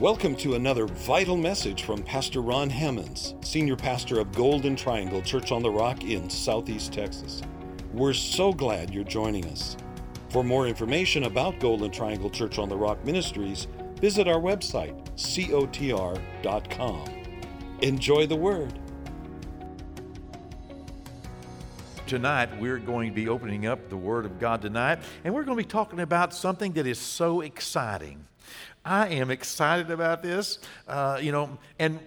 Welcome to another vital message from Pastor Ron Hammonds, Senior Pastor of Golden Triangle Church on the Rock in Southeast Texas. We're so glad you're joining us. For more information about Golden Triangle Church on the Rock Ministries, visit our website, cotr.com. Enjoy the Word. Tonight, we're going to be opening up the Word of God tonight, and we're going to be talking about something that is so exciting. I am excited about this, uh, you know, and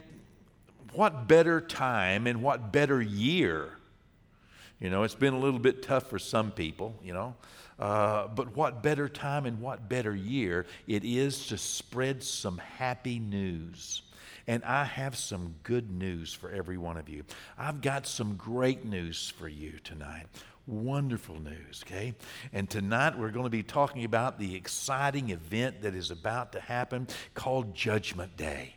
what better time and what better year? You know, it's been a little bit tough for some people, you know, uh, but what better time and what better year it is to spread some happy news. And I have some good news for every one of you. I've got some great news for you tonight. Wonderful news, okay? And tonight we're going to be talking about the exciting event that is about to happen called Judgment Day.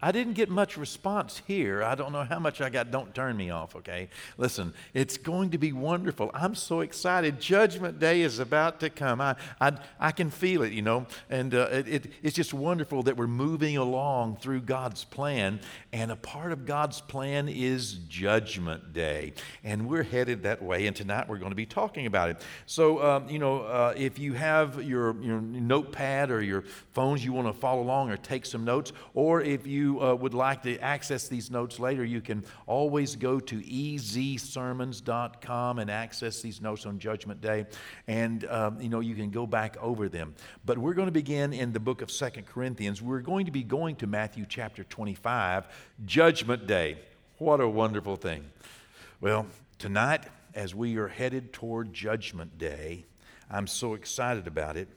I didn't get much response here. I don't know how much I got. Don't turn me off, okay? Listen, it's going to be wonderful. I'm so excited. Judgment Day is about to come. I, I, I can feel it, you know, and uh, it, it, it's just wonderful that we're moving along through God's plan. And a part of God's plan is Judgment Day. And we're headed that way. And tonight we're going to be talking about it. So, um, you know, uh, if you have your, your notepad or your phones, you want to follow along or take some notes, or if you uh, would like to access these notes later, you can always go to ezsermons.com and access these notes on Judgment Day. And, um, you know, you can go back over them. But we're going to begin in the book of Second Corinthians. We're going to be going to Matthew chapter 25, Judgment Day. What a wonderful thing. Well, tonight, as we are headed toward Judgment Day, I'm so excited about it.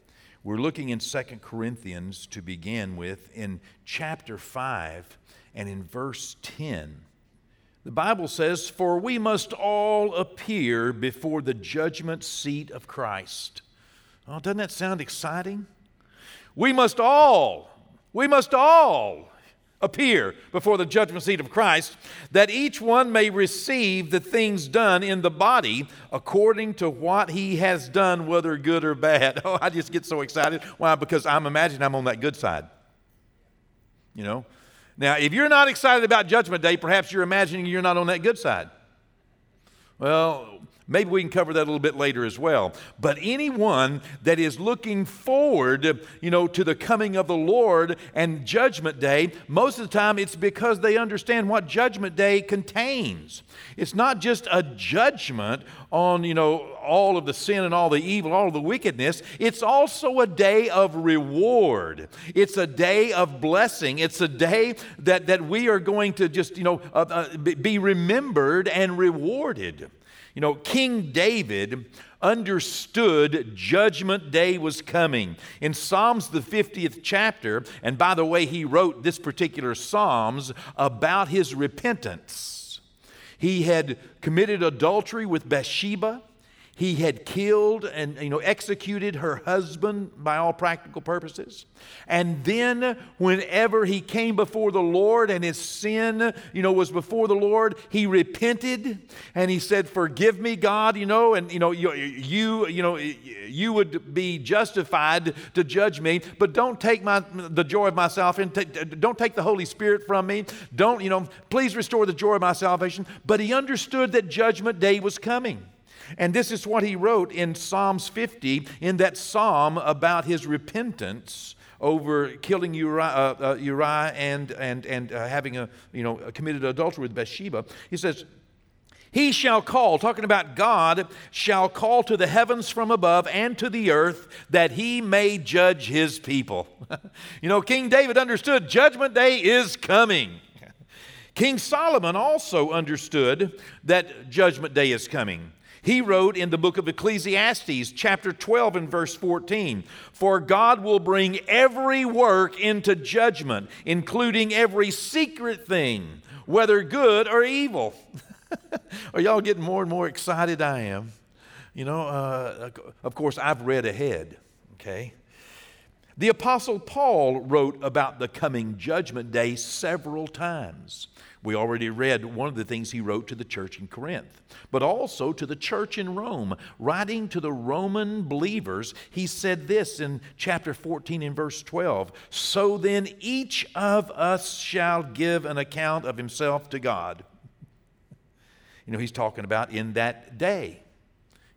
We're looking in Second Corinthians to begin with in chapter 5 and in verse 10. The Bible says, For we must all appear before the judgment seat of Christ. Oh, doesn't that sound exciting? We must all, we must all appear before the judgment seat of Christ, that each one may receive the things done in the body according to what he has done, whether good or bad. Oh, I just get so excited. Why? Because I'm imagining I'm on that good side. You know? Now, if you're not excited about Judgment Day, perhaps you're imagining you're not on that good side. Well, Maybe we can cover that a little bit later as well. But anyone that is looking forward, you know, to the coming of the Lord and judgment day, most of the time it's because they understand what judgment day contains. It's not just a judgment on, you know, all of the sin and all the evil, all of the wickedness. It's also a day of reward. It's a day of blessing. It's a day that, that we are going to just, you know, uh, uh, be remembered and rewarded. You know, King David understood judgment day was coming. In Psalms, the 50th chapter, and by the way, he wrote this particular Psalms about his repentance. He had committed adultery with Bathsheba he had killed and you know executed her husband by all practical purposes. And then whenever he came before the lord and his sin you know was before the lord he repented and he said forgive me god you know and you know you you, you know you would be justified to judge me but don't take my the joy of my salvation. Don't take the holy spirit from me. Don't you know please restore the joy of my salvation. But he understood that judgment day was coming and this is what he wrote in Psalms 50, in that psalm about his repentance over killing Uriah, uh, uh, Uriah and, and, and uh, having a, you know, committed adultery with Bathsheba. He says, he shall call, talking about God, shall call to the heavens from above and to the earth that he may judge his people. you know, King David understood judgment day is coming. King Solomon also understood that judgment day is coming. He wrote in the book of Ecclesiastes, chapter 12, and verse 14 For God will bring every work into judgment, including every secret thing, whether good or evil. Are y'all getting more and more excited? I am. You know, uh, of course, I've read ahead, okay? The Apostle Paul wrote about the coming judgment day several times. We already read one of the things he wrote to the church in Corinth, but also to the church in Rome. Writing to the Roman believers, he said this in chapter 14 and verse 12 So then each of us shall give an account of himself to God. You know, he's talking about in that day.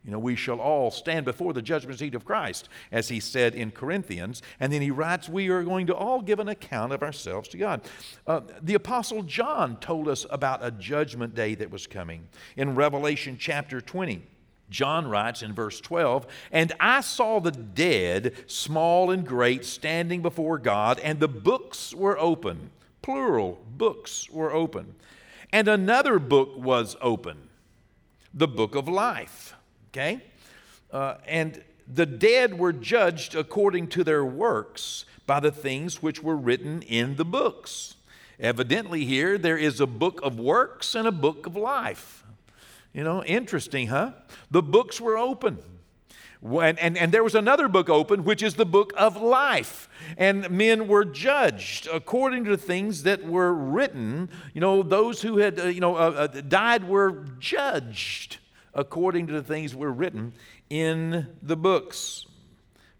You know, we shall all stand before the judgment seat of Christ, as he said in Corinthians. And then he writes, We are going to all give an account of ourselves to God. Uh, the Apostle John told us about a judgment day that was coming in Revelation chapter 20. John writes in verse 12, And I saw the dead, small and great, standing before God, and the books were open. Plural, books were open. And another book was open, the book of life. Okay? Uh, and the dead were judged according to their works by the things which were written in the books. Evidently, here there is a book of works and a book of life. You know, interesting, huh? The books were open. And, and, and, there was another book open, which is the book of life. And men were judged according to things that were written. You know, those who had, uh, you know, uh, uh, died were judged according to the things were written in the books.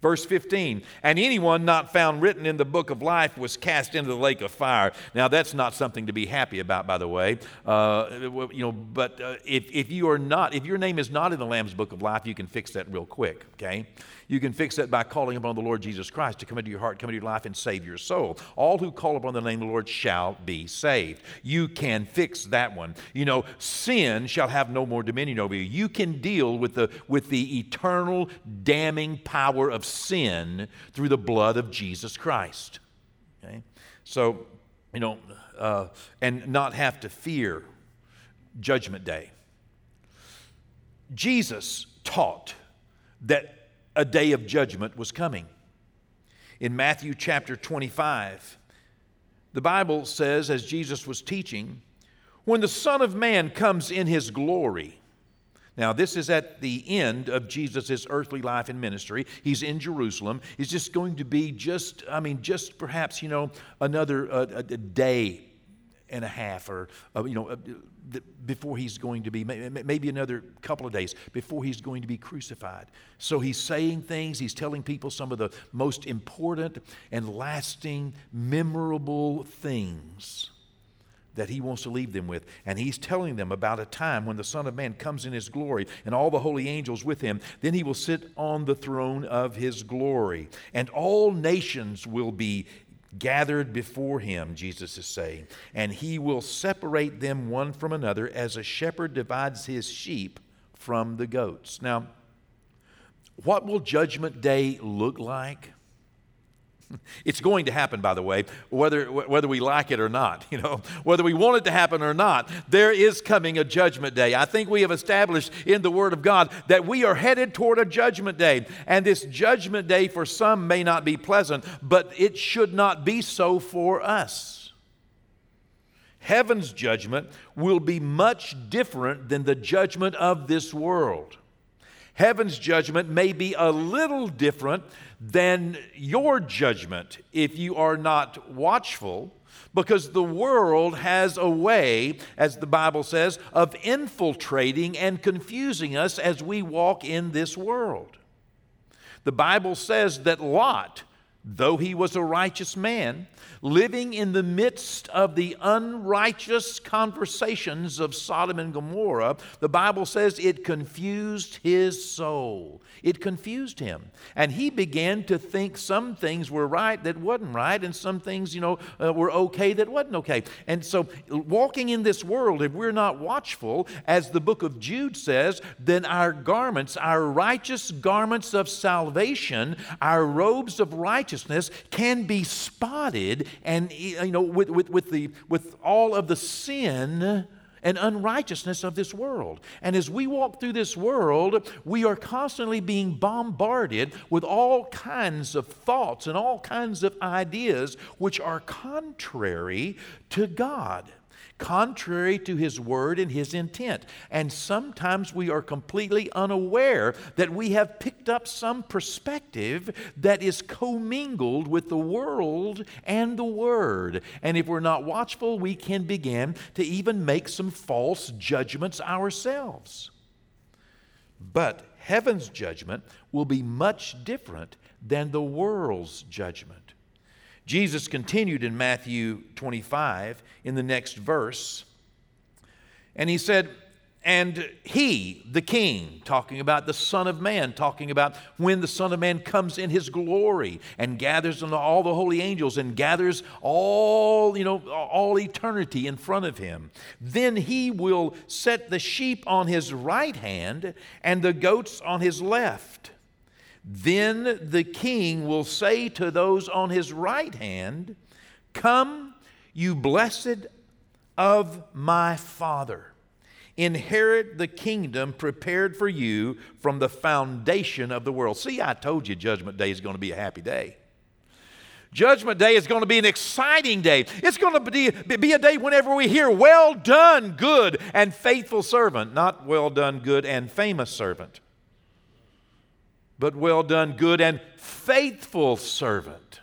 Verse 15, and anyone not found written in the book of life was cast into the lake of fire. Now, that's not something to be happy about, by the way. Uh, you know, but uh, if, if you are not, if your name is not in the Lamb's book of life, you can fix that real quick, okay? You can fix that by calling upon the Lord Jesus Christ to come into your heart, come into your life, and save your soul. All who call upon the name of the Lord shall be saved. You can fix that one. You know, sin shall have no more dominion over you. You can deal with the, with the eternal damning power of sin through the blood of Jesus Christ. Okay? So, you know, uh, and not have to fear Judgment Day. Jesus taught that a day of judgment was coming. In Matthew chapter 25, the Bible says, as Jesus was teaching, when the Son of Man comes in his glory. Now, this is at the end of Jesus' earthly life and ministry. He's in Jerusalem. He's just going to be just, I mean, just perhaps, you know, another uh, a day and a half or, uh, you know, uh, before he's going to be, maybe another couple of days before he's going to be crucified. So he's saying things, he's telling people some of the most important and lasting, memorable things that he wants to leave them with. And he's telling them about a time when the Son of Man comes in his glory and all the holy angels with him. Then he will sit on the throne of his glory, and all nations will be gathered before him, Jesus is saying, and he will separate them one from another as a shepherd divides his sheep from the goats. Now, what will Judgment Day look like? It's going to happen, by the way, whether, whether we like it or not, you know, whether we want it to happen or not. There is coming a judgment day. I think we have established in the Word of God that we are headed toward a judgment day. And this judgment day for some may not be pleasant, but it should not be so for us. Heaven's judgment will be much different than the judgment of this world. Heaven's judgment may be a little different than your judgment if you are not watchful, because the world has a way, as the Bible says, of infiltrating and confusing us as we walk in this world. The Bible says that Lot, though he was a righteous man, living in the midst of the unrighteous conversations of Sodom and Gomorrah, the Bible says it confused his soul. It confused him. And he began to think some things were right that wasn't right, and some things, you know, uh, were okay that wasn't okay. And so, walking in this world, if we're not watchful, as the book of Jude says, then our garments, our righteous garments of salvation, our robes of righteousness, can be spotted and you know with, with, with, the, with all of the sin and unrighteousness of this world. And as we walk through this world, we are constantly being bombarded with all kinds of thoughts and all kinds of ideas which are contrary to God contrary to his word and his intent. And sometimes we are completely unaware that we have picked up some perspective that is commingled with the world and the word. And if we're not watchful, we can begin to even make some false judgments ourselves. But heaven's judgment will be much different than the world's judgment. Jesus continued in Matthew 25 in the next verse, and he said, and he, the king, talking about the Son of Man, talking about when the Son of Man comes in his glory and gathers all the holy angels and gathers all, you know, all eternity in front of him. Then he will set the sheep on his right hand and the goats on his left. Then the king will say to those on his right hand, Come, you blessed of my Father. Inherit the kingdom prepared for you from the foundation of the world. See, I told you Judgment Day is going to be a happy day. Judgment Day is going to be an exciting day. It's going to be, be a day whenever we hear, Well done, good and faithful servant, not well done, good and famous servant but well done, good and faithful servant.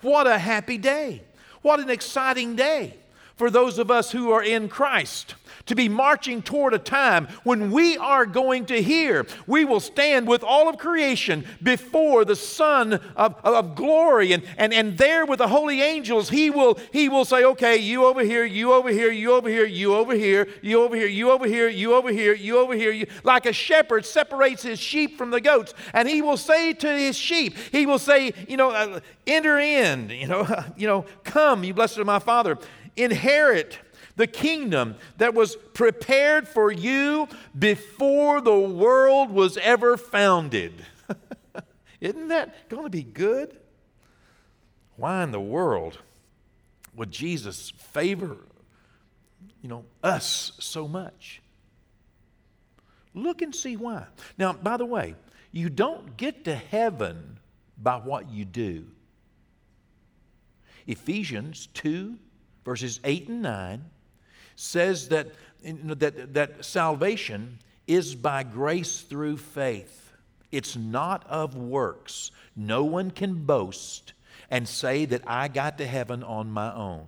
What a happy day. What an exciting day for those of us who are in Christ to be marching toward a time when we are going to hear. We will stand with all of creation before the Son of, of glory. And, and, and there with the holy angels, he will, he will say, Okay, you over here, you over here, you over here, you over here, you over here, you over here, you over here, you over here. You, like a shepherd separates his sheep from the goats. And he will say to his sheep, He will say, You know, uh, enter in, you know, you know, come, you blessed of my Father, inherit the kingdom that was prepared for you before the world was ever founded. Isn't that going to be good? Why in the world would Jesus favor you know us so much? Look and see why. Now, by the way, you don't get to heaven by what you do. Ephesians 2, verses 8 and 9 says that, that, that salvation is by grace through faith. It's not of works. No one can boast and say that I got to heaven on my own.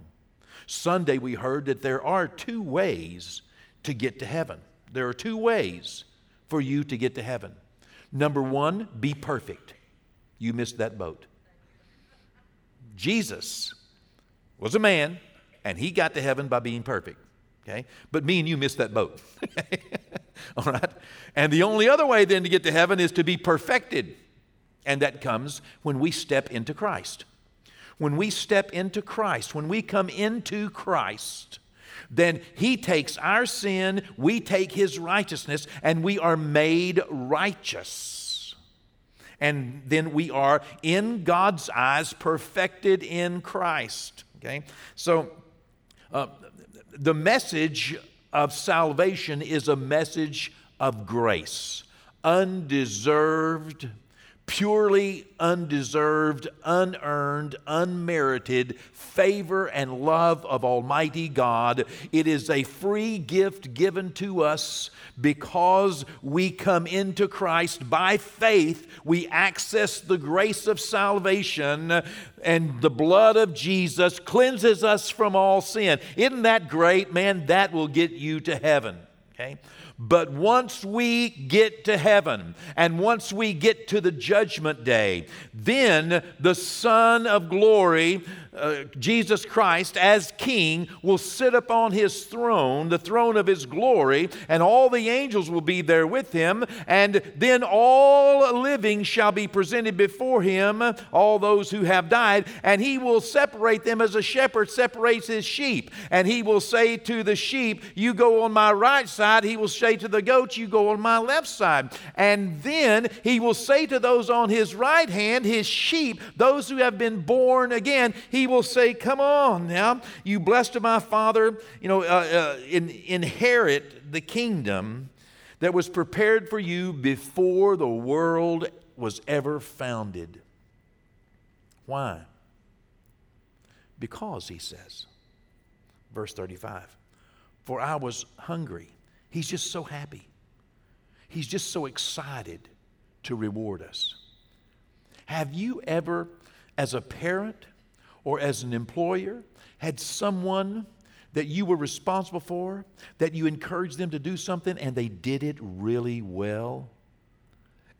Sunday, we heard that there are two ways to get to heaven. There are two ways for you to get to heaven. Number one, be perfect. You missed that boat. Jesus was a man, and he got to heaven by being perfect. Okay? But me and you missed that boat. All right? And the only other way then to get to heaven is to be perfected. And that comes when we step into Christ. When we step into Christ, when we come into Christ, then He takes our sin, we take His righteousness, and we are made righteous. And then we are, in God's eyes, perfected in Christ. Okay? So, uh, the message of salvation is a message of grace, undeserved purely undeserved, unearned, unmerited favor and love of Almighty God. It is a free gift given to us because we come into Christ by faith. We access the grace of salvation, and the blood of Jesus cleanses us from all sin. Isn't that great, man? That will get you to heaven. Okay? But once we get to heaven and once we get to the judgment day, then the Son of glory uh, Jesus Christ as king will sit upon his throne, the throne of his glory, and all the angels will be there with him. And then all living shall be presented before him, all those who have died, and he will separate them as a shepherd separates his sheep. And he will say to the sheep, You go on my right side. He will say to the goats, You go on my left side. And then he will say to those on his right hand, his sheep, those who have been born again, he will say, Come on now, you blessed of my Father, you know, uh, uh, in, inherit the kingdom that was prepared for you before the world was ever founded. Why? Because, he says, Verse 35. For I was hungry. He's just so happy. He's just so excited to reward us. Have you ever, as a parent or as an employer, had someone that you were responsible for, that you encouraged them to do something and they did it really well?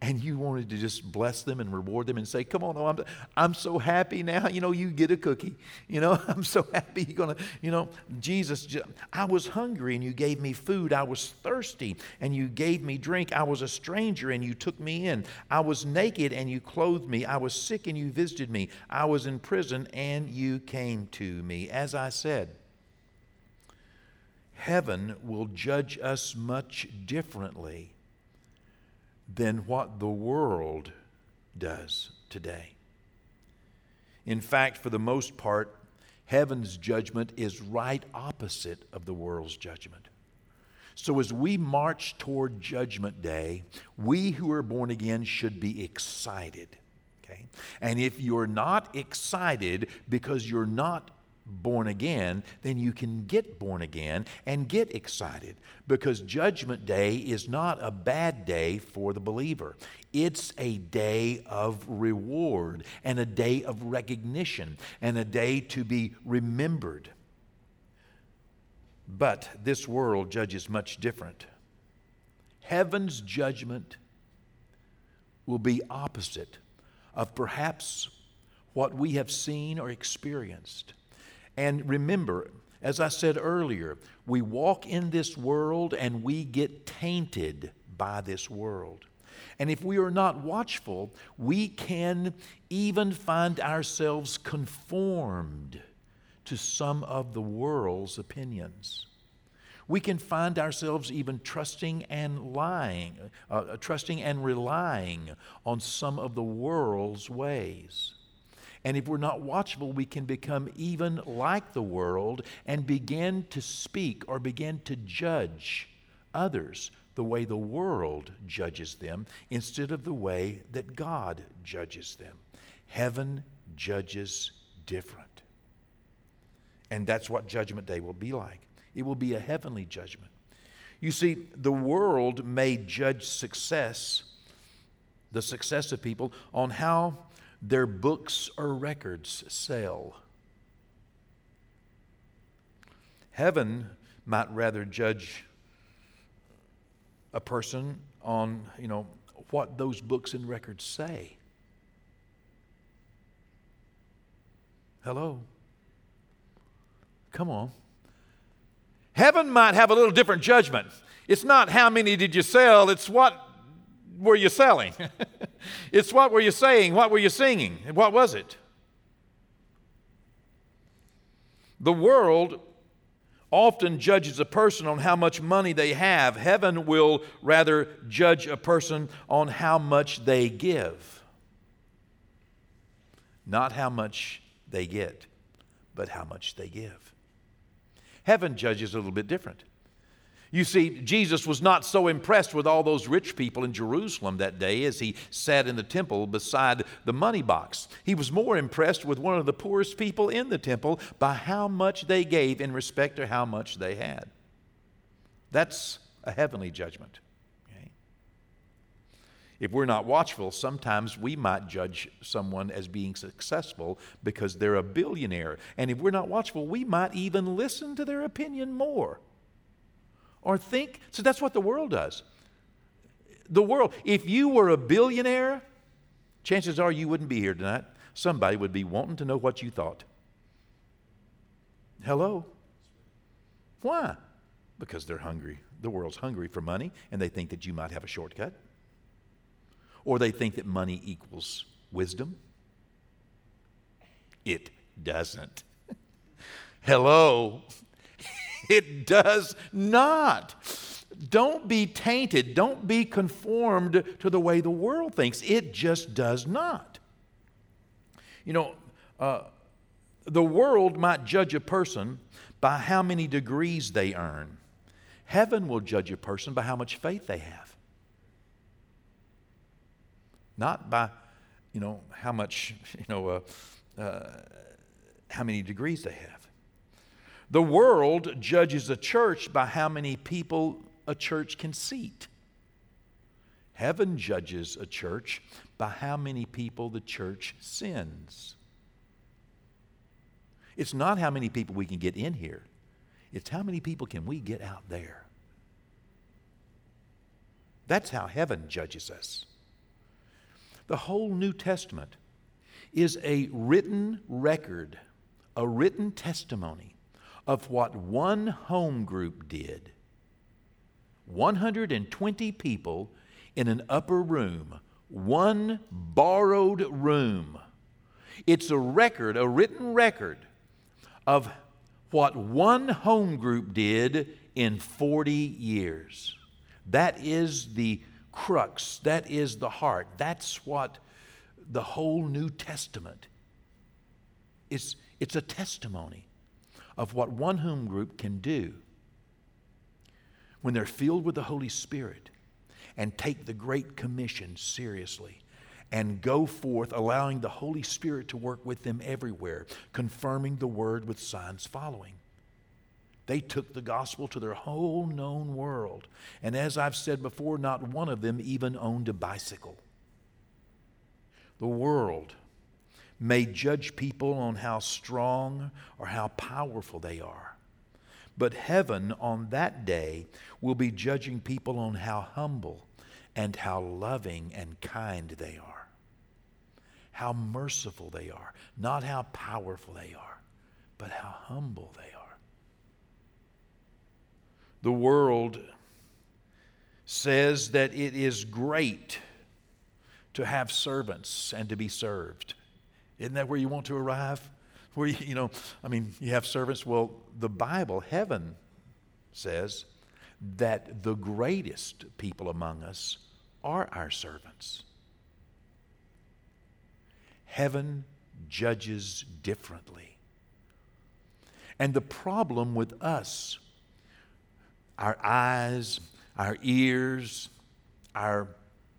And you wanted to just bless them and reward them and say, Come on, oh, I'm, I'm so happy now. You know, you get a cookie. You know, I'm so happy you're going to, you know, Jesus, I was hungry and you gave me food. I was thirsty and you gave me drink. I was a stranger and you took me in. I was naked and you clothed me. I was sick and you visited me. I was in prison and you came to me. As I said, heaven will judge us much differently than what the world does today. In fact, for the most part, heaven's judgment is right opposite of the world's judgment. So, as we march toward Judgment Day, we who are born again should be excited. Okay? And if you're not excited because you're not born again, then you can get born again and get excited because Judgment Day is not a bad day for the believer. It's a day of reward and a day of recognition and a day to be remembered. But this world judges much different. Heaven's judgment will be opposite of perhaps what we have seen or experienced. And remember, as I said earlier, we walk in this world and we get tainted by this world. And if we are not watchful, we can even find ourselves conformed to some of the world's opinions. We can find ourselves even trusting and lying, uh, trusting and relying on some of the world's ways. And if we're not watchful, we can become even like the world and begin to speak or begin to judge others the way the world judges them instead of the way that God judges them. Heaven judges different. And that's what Judgment Day will be like. It will be a heavenly judgment. You see, the world may judge success, the success of people, on how their books or records sell. Heaven might rather judge a person on, you know, what those books and records say. Hello? Come on. Heaven might have a little different judgment. It's not how many did you sell, it's what were you selling? it's what were you saying? What were you singing? What was it? The world often judges a person on how much money they have. Heaven will rather judge a person on how much they give. Not how much they get, but how much they give. Heaven judges a little bit different. You see, Jesus was not so impressed with all those rich people in Jerusalem that day as he sat in the temple beside the money box. He was more impressed with one of the poorest people in the temple by how much they gave in respect to how much they had. That's a heavenly judgment. Okay? If we're not watchful, sometimes we might judge someone as being successful because they're a billionaire. And if we're not watchful, we might even listen to their opinion more or think. So that's what the world does. The world, if you were a billionaire, chances are you wouldn't be here tonight. Somebody would be wanting to know what you thought. Hello? Why? Because they're hungry. The world's hungry for money, and they think that you might have a shortcut. Or they think that money equals wisdom. It doesn't. Hello? It does not. Don't be tainted. Don't be conformed to the way the world thinks. It just does not. You know, uh, the world might judge a person by how many degrees they earn. Heaven will judge a person by how much faith they have. Not by, you know, how much, you know, uh, uh, how many degrees they have. The world judges a church by how many people a church can seat. Heaven judges a church by how many people the church sends. It's not how many people we can get in here, it's how many people can we get out there. That's how heaven judges us. The whole New Testament is a written record, a written testimony of what one home group did. 120 people in an upper room, one borrowed room. It's a record, a written record of what one home group did in 40 years. That is the crux, that is the heart. That's what the whole New Testament is. It's a testimony of what one home group can do when they're filled with the Holy Spirit and take the Great Commission seriously and go forth, allowing the Holy Spirit to work with them everywhere, confirming the word with signs following. They took the gospel to their whole known world. And as I've said before, not one of them even owned a bicycle. The world may judge people on how strong or how powerful they are. But heaven on that day will be judging people on how humble and how loving and kind they are, how merciful they are, not how powerful they are, but how humble they are. The world says that it is great to have servants and to be served. Isn't that where you want to arrive? Where you, you know, I mean, you have servants. Well, the Bible, heaven says that the greatest people among us are our servants. Heaven judges differently. And the problem with us our eyes, our ears, our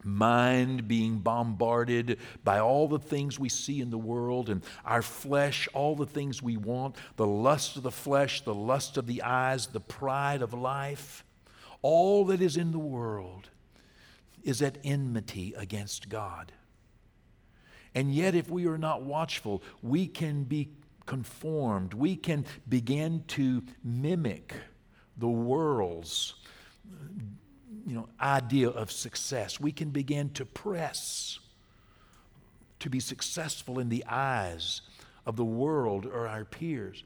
mind being bombarded by all the things we see in the world and our flesh, all the things we want, the lust of the flesh, the lust of the eyes, the pride of life, all that is in the world is at enmity against God. And yet, if we are not watchful, we can be conformed, we can begin to mimic the world's you know, idea of success. We can begin to press to be successful in the eyes of the world or our peers.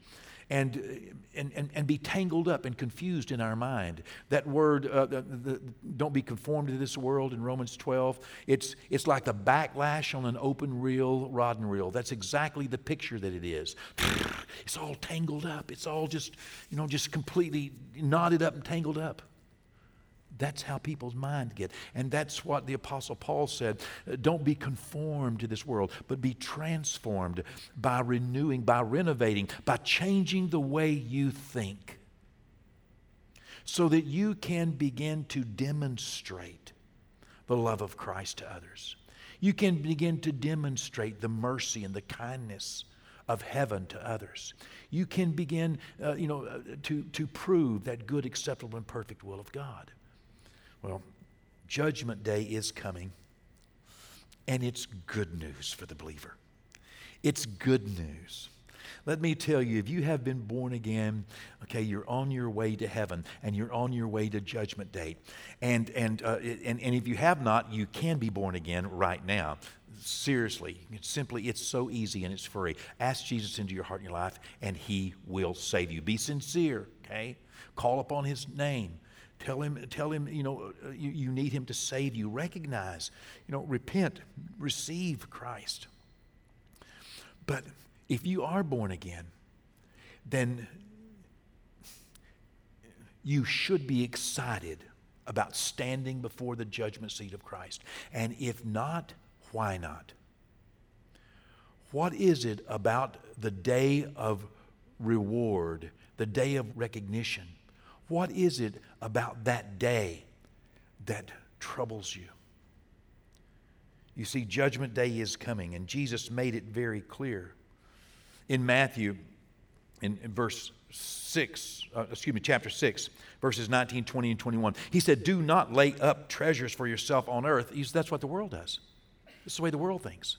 And, and, and, and be tangled up and confused in our mind. That word, uh, the, the, don't be conformed to this world in Romans 12, it's, it's like the backlash on an open reel, rod and reel. That's exactly the picture that it is. It's all tangled up. It's all just, you know, just completely knotted up and tangled up. That's how people's minds get. And that's what the Apostle Paul said. Don't be conformed to this world, but be transformed by renewing, by renovating, by changing the way you think, so that you can begin to demonstrate the love of Christ to others. You can begin to demonstrate the mercy and the kindness of heaven to others. You can begin, uh, you know, uh, to, to prove that good, acceptable, and perfect will of God. Well, Judgment Day is coming, and it's good news for the believer. It's good news. Let me tell you, if you have been born again, okay, you're on your way to heaven and you're on your way to judgment day. And, and, uh, and, and if you have not, you can be born again right now seriously. It's simply, it's so easy and it's free. Ask Jesus into your heart and your life, and He will save you. Be sincere, okay? Call upon His name. Tell him, tell him, you know, uh, you, you need him to save you. Recognize, you know, repent, receive Christ. But if you are born again, then you should be excited about standing before the judgment seat of Christ. And if not, why not? What is it about the day of reward, the day of recognition? What is it about that day that troubles you? You see, Judgment Day is coming, and Jesus made it very clear. In Matthew, in, in verse 6, uh, excuse me, chapter 6, verses 19, 20, and 21. He said, Do not lay up treasures for yourself on earth. Said, That's what the world does. Is the way the world thinks.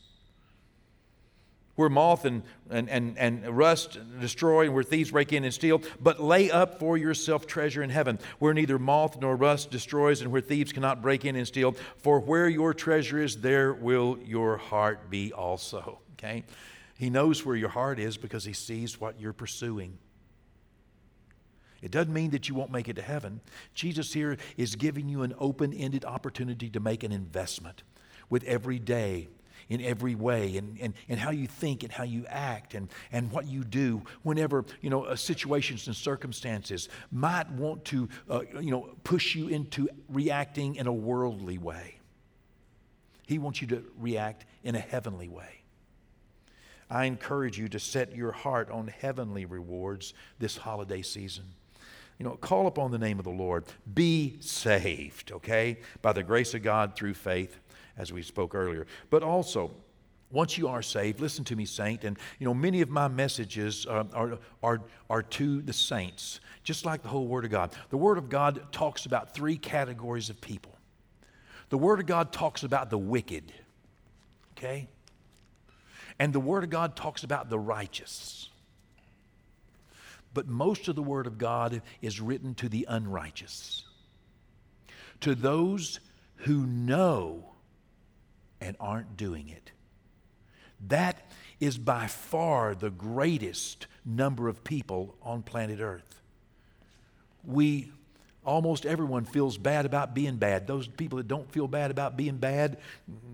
Where moth and, and, and, and rust destroy, and where thieves break in and steal, but lay up for yourself treasure in heaven, where neither moth nor rust destroys, and where thieves cannot break in and steal. For where your treasure is, there will your heart be also. Okay? He knows where your heart is because he sees what you're pursuing. It doesn't mean that you won't make it to heaven. Jesus here is giving you an open ended opportunity to make an investment with every day, in every way, and, and, and how you think and how you act and, and what you do whenever, you know, uh, situations and circumstances might want to, uh, you know, push you into reacting in a worldly way. He wants you to react in a heavenly way. I encourage you to set your heart on heavenly rewards this holiday season you know, call upon the name of the Lord. Be saved, okay, by the grace of God through faith, as we spoke earlier. But also, once you are saved, listen to me, saint. And you know, many of my messages uh, are, are, are to the saints, just like the whole Word of God. The Word of God talks about three categories of people. The Word of God talks about the wicked, okay? And the Word of God talks about the righteous. But most of the Word of God is written to the unrighteous, to those who know and aren't doing it. That is by far the greatest number of people on planet Earth. We almost everyone feels bad about being bad. Those people that don't feel bad about being bad,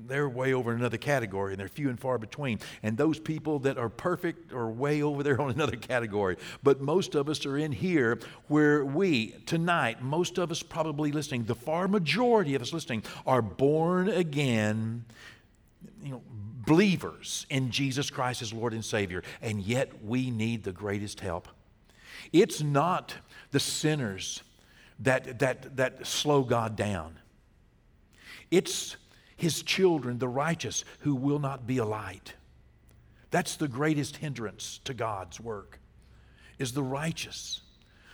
they're way over in another category and they're few and far between. And those people that are perfect are way over there on another category. But most of us are in here where we, tonight, most of us probably listening, the far majority of us listening, are born again, you know, believers in Jesus Christ as Lord and Savior. And yet we need the greatest help. It's not the sinners that, that, that slow God down. It's his children, the righteous, who will not be a light. That's the greatest hindrance to God's work, is the righteous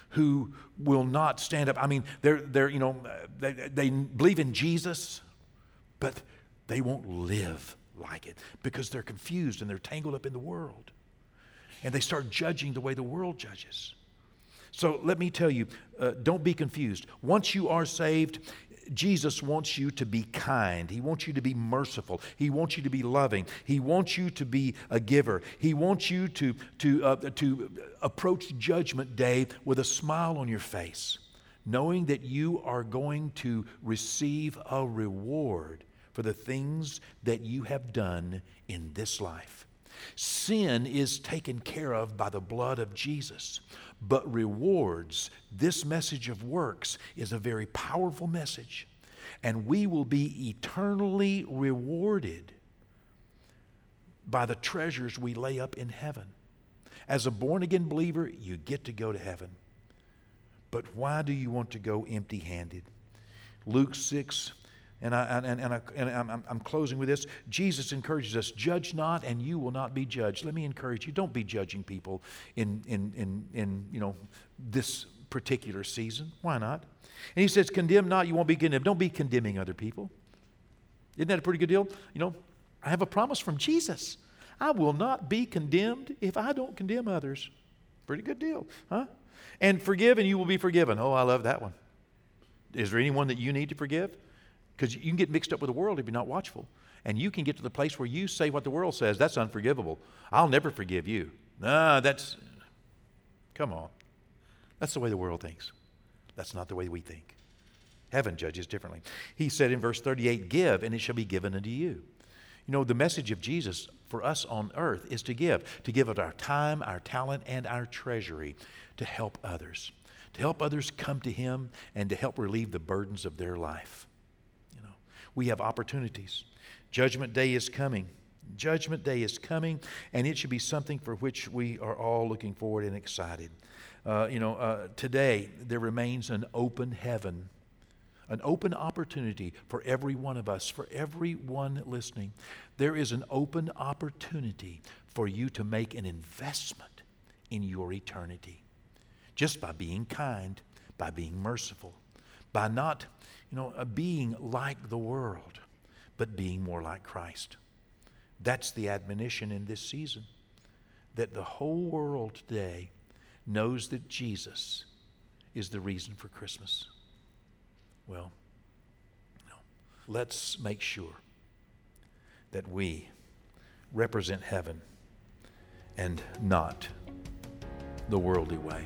who will not stand up. I mean, they're, they're you know, they, they believe in Jesus, but they won't live like it because they're confused and they're tangled up in the world. And they start judging the way the world judges. So let me tell you uh, don't be confused. Once you are saved, Jesus wants you to be kind. He wants you to be merciful. He wants you to be loving. He wants you to be a giver. He wants you to, to, uh, to approach Judgment Day with a smile on your face, knowing that you are going to receive a reward for the things that you have done in this life. Sin is taken care of by the blood of Jesus but rewards. This message of works is a very powerful message, and we will be eternally rewarded by the treasures we lay up in heaven. As a born again believer, you get to go to heaven. But why do you want to go empty handed? Luke 6 and, I, and, and, I, and I'm, I'm closing with this. Jesus encourages us, judge not, and you will not be judged. Let me encourage you, don't be judging people in, in, in, in you know, this particular season. Why not? And he says, condemn not, you won't be condemned. Don't be condemning other people. Isn't that a pretty good deal? You know, I have a promise from Jesus. I will not be condemned if I don't condemn others. Pretty good deal, huh? And forgive and you will be forgiven. Oh, I love that one. Is there anyone that you need to forgive? Because you can get mixed up with the world if you're not watchful. And you can get to the place where you say what the world says. That's unforgivable. I'll never forgive you. Nah, that's, come on. That's the way the world thinks. That's not the way we think. Heaven judges differently. He said in verse 38, Give, and it shall be given unto you. You know, the message of Jesus for us on earth is to give, to give of our time, our talent, and our treasury to help others, to help others come to Him and to help relieve the burdens of their life we have opportunities. Judgment Day is coming. Judgment Day is coming, and it should be something for which we are all looking forward and excited. Uh, you know, uh, today there remains an open heaven, an open opportunity for every one of us, for everyone listening. There is an open opportunity for you to make an investment in your eternity. Just by being kind, by being merciful, by not, you know, uh, being like the world, but being more like Christ. That's the admonition in this season that the whole world today knows that Jesus is the reason for Christmas. Well, no. let's make sure that we represent heaven and not the worldly way.